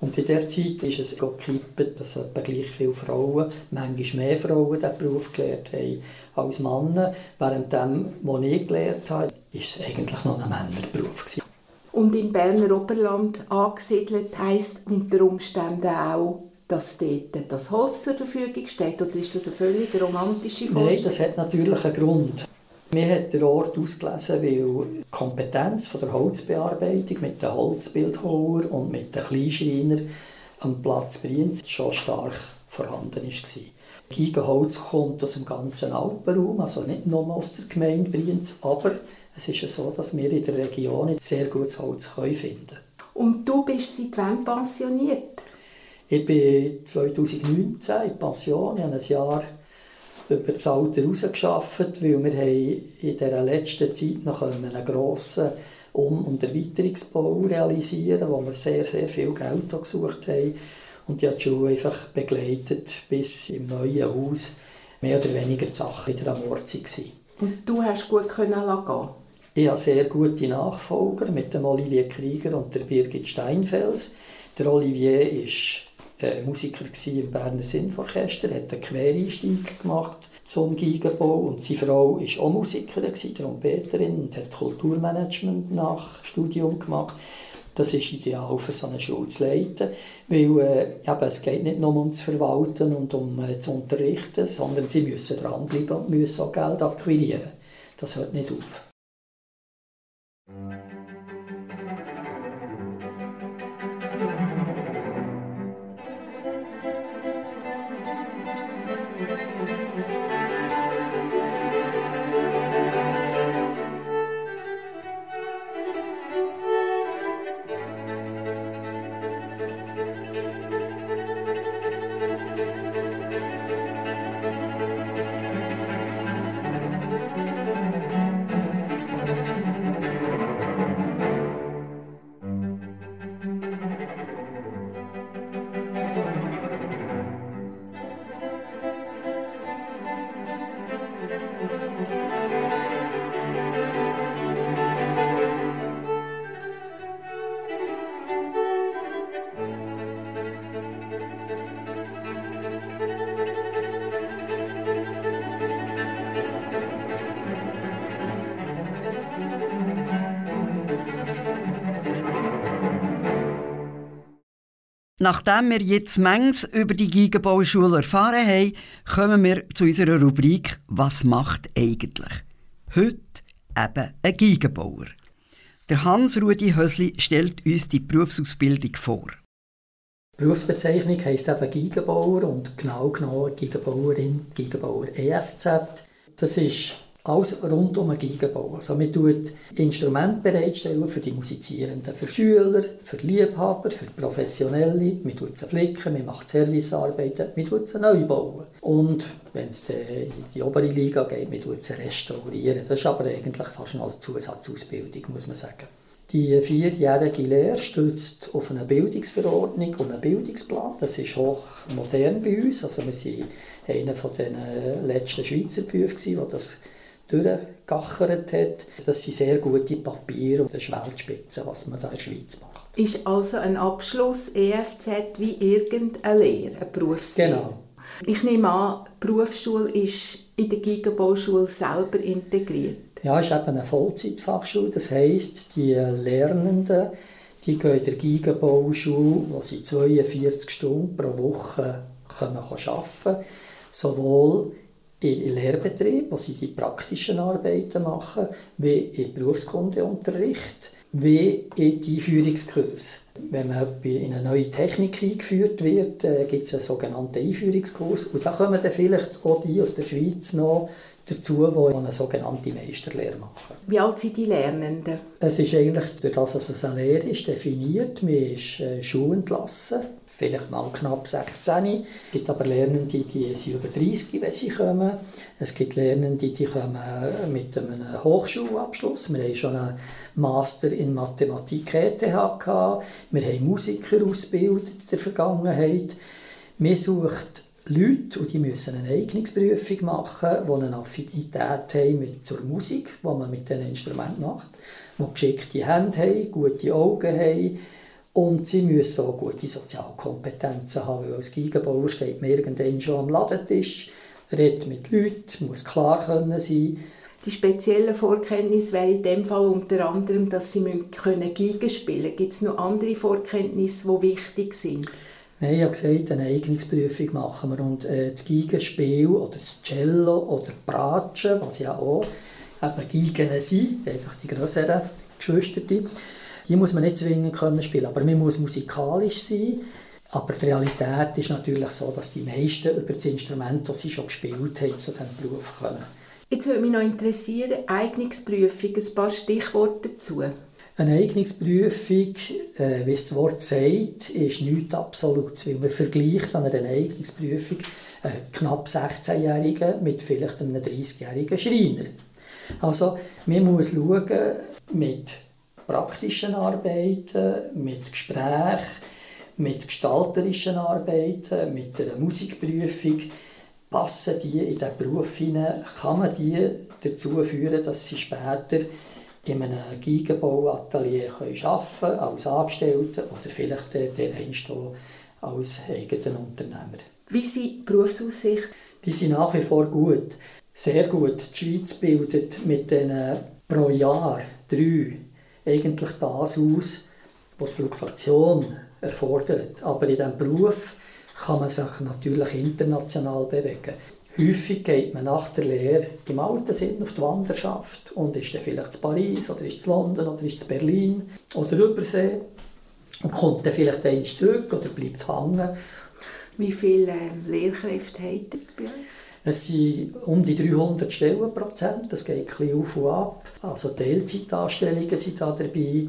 Und in der Zeit ist es gekippt, dass etwa gleich viele Frauen, manchmal mehr Frauen, diesen Beruf gelernt haben als Männer. Während dem, was ich gelernt habe, war es eigentlich noch ein Männerberuf. Und im Berner Oberland angesiedelt heisst unter Umständen auch dass dort das Holz zur Verfügung steht? Oder ist das eine völlig romantische Vorstellung? Nein, das hat natürlich einen Grund. Mir hat der Ort ausgelesen, weil die Kompetenz von der Holzbearbeitung mit den Holzbildhauer und mit den Kleinschreiner am Platz Brienz schon stark vorhanden war. Gigaholz kommt aus dem ganzen Alpenraum, also nicht nur aus der Gemeinde Brienz, aber es ist ja so, dass wir in der Region sehr gutes Holz finden können. Und du bist seit wann pensioniert? Ich bin 2019 in Pension, ich habe ein Jahr über das Alter rausgearbeitet, weil wir haben in dieser letzten Zeit noch einen grossen Um- und Erweiterungsbau realisieren wo wir sehr, sehr viel Geld gesucht haben. Und ich habe die Schule einfach begleitet, bis im neuen Haus mehr oder weniger die Sachen wieder am Ort waren. Und du hast gut können gehen? Ich habe sehr gute Nachfolger mit dem Olivier Krieger und der Birgit Steinfels. Der Olivier war äh, Musiker im Berner Sinforchester, hat einen Quereinstieg gemacht zum Gigenbau und seine Frau war auch Musikerin, Trompeterin und hat Kulturmanagement nach Studium gemacht. Das ist ideal für so eine Schule zu leiten, weil äh, eben, es geht nicht nur um zu verwalten und um äh, zu unterrichten, sondern sie müssen dranbleiben und müssen auch Geld akquirieren. Das hört nicht auf. Nachdem wir jetzt manches über die Gigenbauschule erfahren haben, kommen wir zu unserer Rubrik «Was macht eigentlich?» Heute eben ein Gigenbauer. Der Hans-Rudi Hösli stellt uns die Berufsausbildung vor. Berufsbezeichnung heisst eben Gigenbauer und genau genommen Gigenbauerin, Gigenbauer EFZ. Das ist alles rund um einen Gigenbau. Also wir tut Instrumente bereitstellen für die Musizierenden, für Schüler, für Liebhaber, für Professionelle. Wir tut sie flicken, wir machen Servicearbeiten, wir tut sie neu bauen. Und wenn es in die obere Liga geht, wir tut sie restaurieren. Das ist aber eigentlich fast eine Zusatzausbildung, muss man sagen. Die vierjährige Lehre stützt auf eine Bildungsverordnung und einen Bildungsplan. Das ist hoch modern bei uns. Also wir waren einer der letzten Schweizer Berufe, der das durchgachert hat. Das sind sehr gute Papiere und das ist Weltspitze, was man da in der Schweiz macht. Ist also ein Abschluss EFZ wie irgendeine Lehre, eine Berufslehre? Genau. Ich nehme an, die Berufsschule ist in der Gigenbauschule selber integriert. Ja, es ist eben eine Vollzeitfachschule. Das heisst, die Lernenden die gehen in der Gigenbauschule, wo sie 42 Stunden pro Woche können arbeiten können. Sowohl im Lehrbetrieb, wo sie die praktischen Arbeiten machen, wie im Berufskundeunterricht, wie in die Einführungskurse. Wenn man in eine neue Technik eingeführt wird, äh, gibt es einen sogenannten Einführungskurs. Und da kommen dann vielleicht auch die aus der Schweiz noch dazu, die eine sogenannte Meisterlehre machen. Wie alt sind die Lernenden? Es ist eigentlich, durch das, dass es eine Lehre ist, definiert. Man ist äh, schulentlassen, vielleicht mal knapp 16. Es gibt aber Lernende, die sind über 30, wenn sie kommen. Es gibt Lernende, die kommen mit einem Hochschulabschluss. Wir haben schon einen Master in Mathematik ETH gehabt. Wir haben Musiker ausgebildet in der Vergangenheit. Man sucht Leute, und die müssen eine Eignungsprüfung machen, die eine Affinität haben mit, zur Musik, die man mit diesen Instrumenten macht, die geschickte Hände haben, gute Augen haben und sie müssen auch gute Sozialkompetenzen haben, weil als Gigenbauer steht man irgendwann schon am Ladentisch, redet mit Leuten, muss klar können sein. Die spezielle Vorkenntnis wäre in dem Fall unter anderem, dass sie können spielen können. Gibt es noch andere Vorkenntnisse, die wichtig sind? Nein, ich habe gesagt, eine Eignungsprüfung machen wir. Und äh, das Gigenspiel oder das Cello oder die Bratsche, was ja auch eben Gigen sind, einfach die größeren Geschwister, die muss man nicht zwingend können spielen, aber man muss musikalisch sein. Aber die Realität ist natürlich so, dass die meisten über das Instrument, das sie schon gespielt haben, zu diesem Beruf kommen. Jetzt würde mich noch interessieren, Eignungsprüfung, ein paar Stichworte dazu. Eine Eignungsprüfung, äh, wie es das Wort sagt, ist nichts Absolutes, weil man vergleicht an einer Eignungsprüfung einen knapp 16-Jährigen mit vielleicht einem 30-jährigen Schreiner. Also man muss schauen, mit praktischen Arbeiten, mit Gesprächen, mit gestalterischen Arbeiten, mit einer Musikprüfung, passen die in diesen Beruf hinein, kann man die dazu führen, dass sie später in einem Gigenbauatelier arbeiten können, als Angestellte oder vielleicht dereinst als eigener Unternehmer. Wie sind Berufsaussichten? Die sind nach wie vor gut, sehr gut. Die Schweiz bildet mit den pro Jahr drei eigentlich das aus, was die Fluktuation erfordert. Aber in diesem Beruf kann man sich natürlich international bewegen. Häufig geht man nach der Lehre im alten Sinn auf die Wanderschaft und ist dann vielleicht in Paris oder ist in London oder ist in Berlin oder Übersee und kommt dann vielleicht einmal zurück oder bleibt hängen. Wie viele ähm, Lehrkräfte habt ihr bei euch? Es sind um die 300 Stellenprozent, das geht ein bisschen auf und ab. Also Teilzeitanstellungen sind da dabei.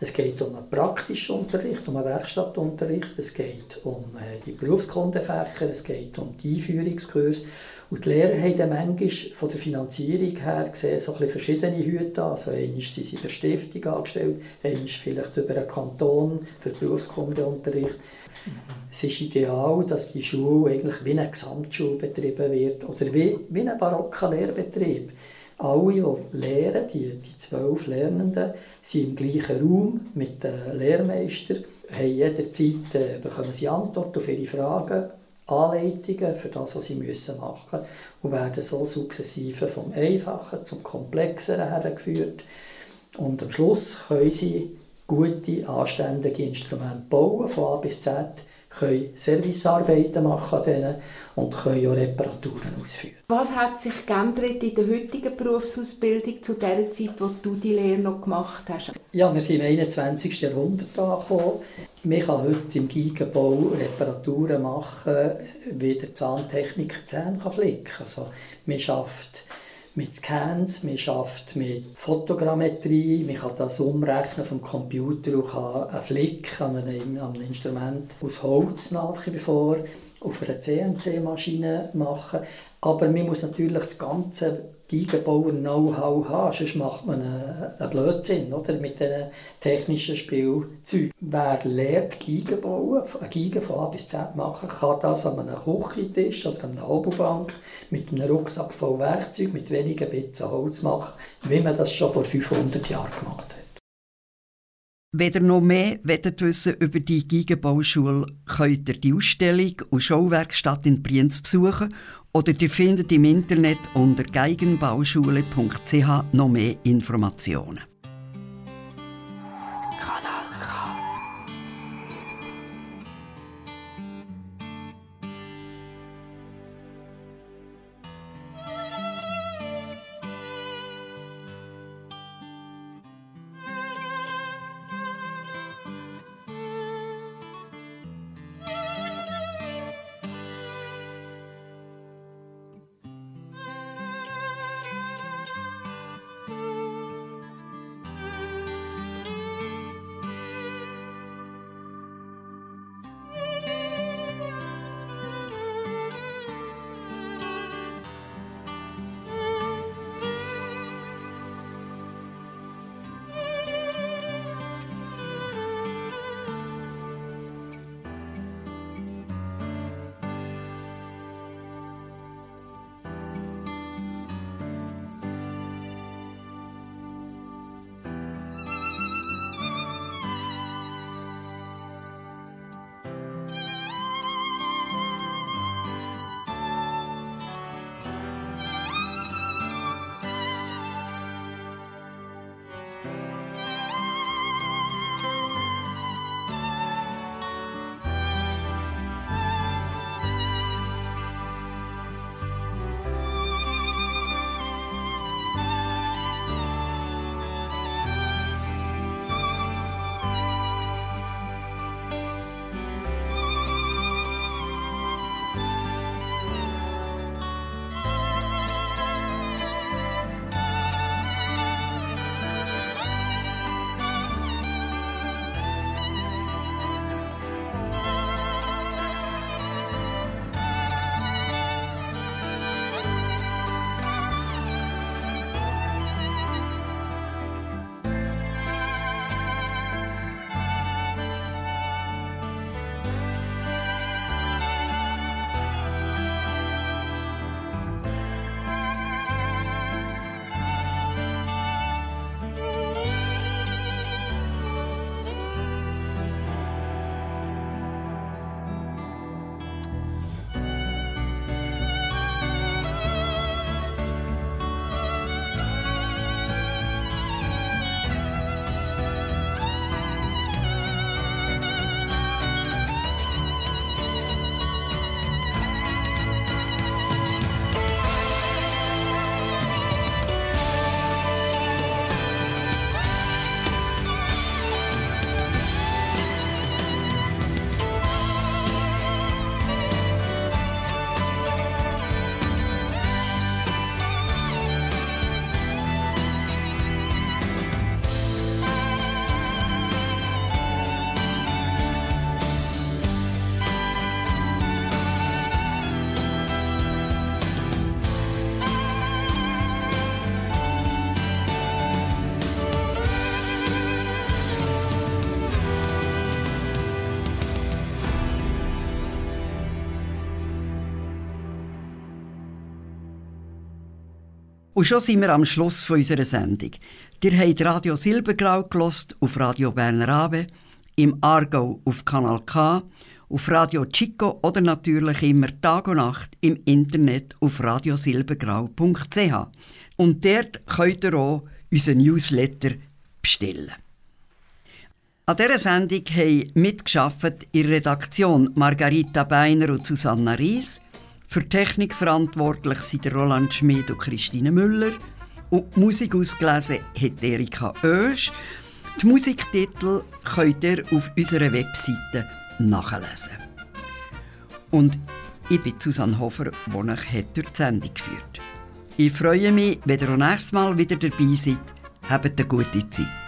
Es geht um einen praktischen Unterricht, um einen Werkstattunterricht, es geht um äh, die Berufskundefächer, es geht um die Einführungskurse. Und die Lehrer haben dann manchmal von der Finanzierung her gesehen so ein bisschen verschiedene Hüte an. Also einmal sind sie über Stiftung angestellt, einmal vielleicht über einen Kanton für Berufskundeunterricht. Es ist ideal, dass die Schule eigentlich wie eine Gesamtschule betrieben wird oder wie, wie ein barocker Lehrbetrieb. Alle, die lehren, die, die zwölf Lernenden, sind im gleichen Raum mit den Lehrmeistern, haben jederzeit äh, bekommen sie Antwort auf ihre Fragen, Anleitungen für das, was sie müssen machen müssen und werden so sukzessive vom Einfachen zum Komplexeren hergeführt. Und am Schluss können sie gute, anständige Instrumente bauen, von A bis Z, können Servicearbeiten machen an denen und können auch Reparaturen ausführen. Was hat sich geändert in der heutigen Berufsausbildung zu der Zeit, wo du die Lehre noch gemacht hast? Ja, wir sind im 21. Jahrhundert angekommen. Man kann heute im Gigenbau Reparaturen machen, wie der Zahntechniker Zähne flicken kann. Also, man schafft mit Scans, man schafft mit Fotogrammetrie, man kann das umrechnen vom Computer und kann einen Flick an einem, an einem Instrument aus Holz nach wie vor auf einer CNC-Maschine machen. Aber man muss natürlich das ganze Gigenbauer-Know-how haben, sonst macht man einen Blödsinn oder, mit diesen technischen Spielzeugen. Wer lernt Gigen bauen, eine Giga von A bis Z machen, kann das an einem Küchentisch oder an einer Hobelbank mit einem Rucksack voll Werkzeug, mit wenigen Bitzen Holz machen, wie man das schon vor 500 Jahren gemacht hat. Ihr noch mehr wissen über die Gigenbauschule, könnt ihr die Ausstellung und Showwerkstatt in Brienz besuchen oder ihr findet im Internet unter geigenbauschule.ch noch mehr Informationen. Und schon sind wir am Schluss von unserer Sendung. Ihr habt Radio Silbergrau gelost auf Radio Berner Abe, im Aargau auf Kanal K, auf Radio Chico oder natürlich immer Tag und Nacht im Internet auf radiosilbergrau.ch. Und dort könnt ihr auch unseren Newsletter bestellen. An dieser Sendung haben mitgeschafft in Redaktion Margarita Beiner und Susanna Ries. Für die Technik verantwortlich sind Roland Schmid und Christine Müller. Und die Musik ausgelesen hat Erika Oesch. Die Musiktitel könnt ihr auf unserer Webseite nachlesen. Und ich bin Susanne Hofer, die euch durch die Sendung geführt Ich freue mich, wenn ihr auch nächstes Mal wieder dabei seid. Habt eine gute Zeit.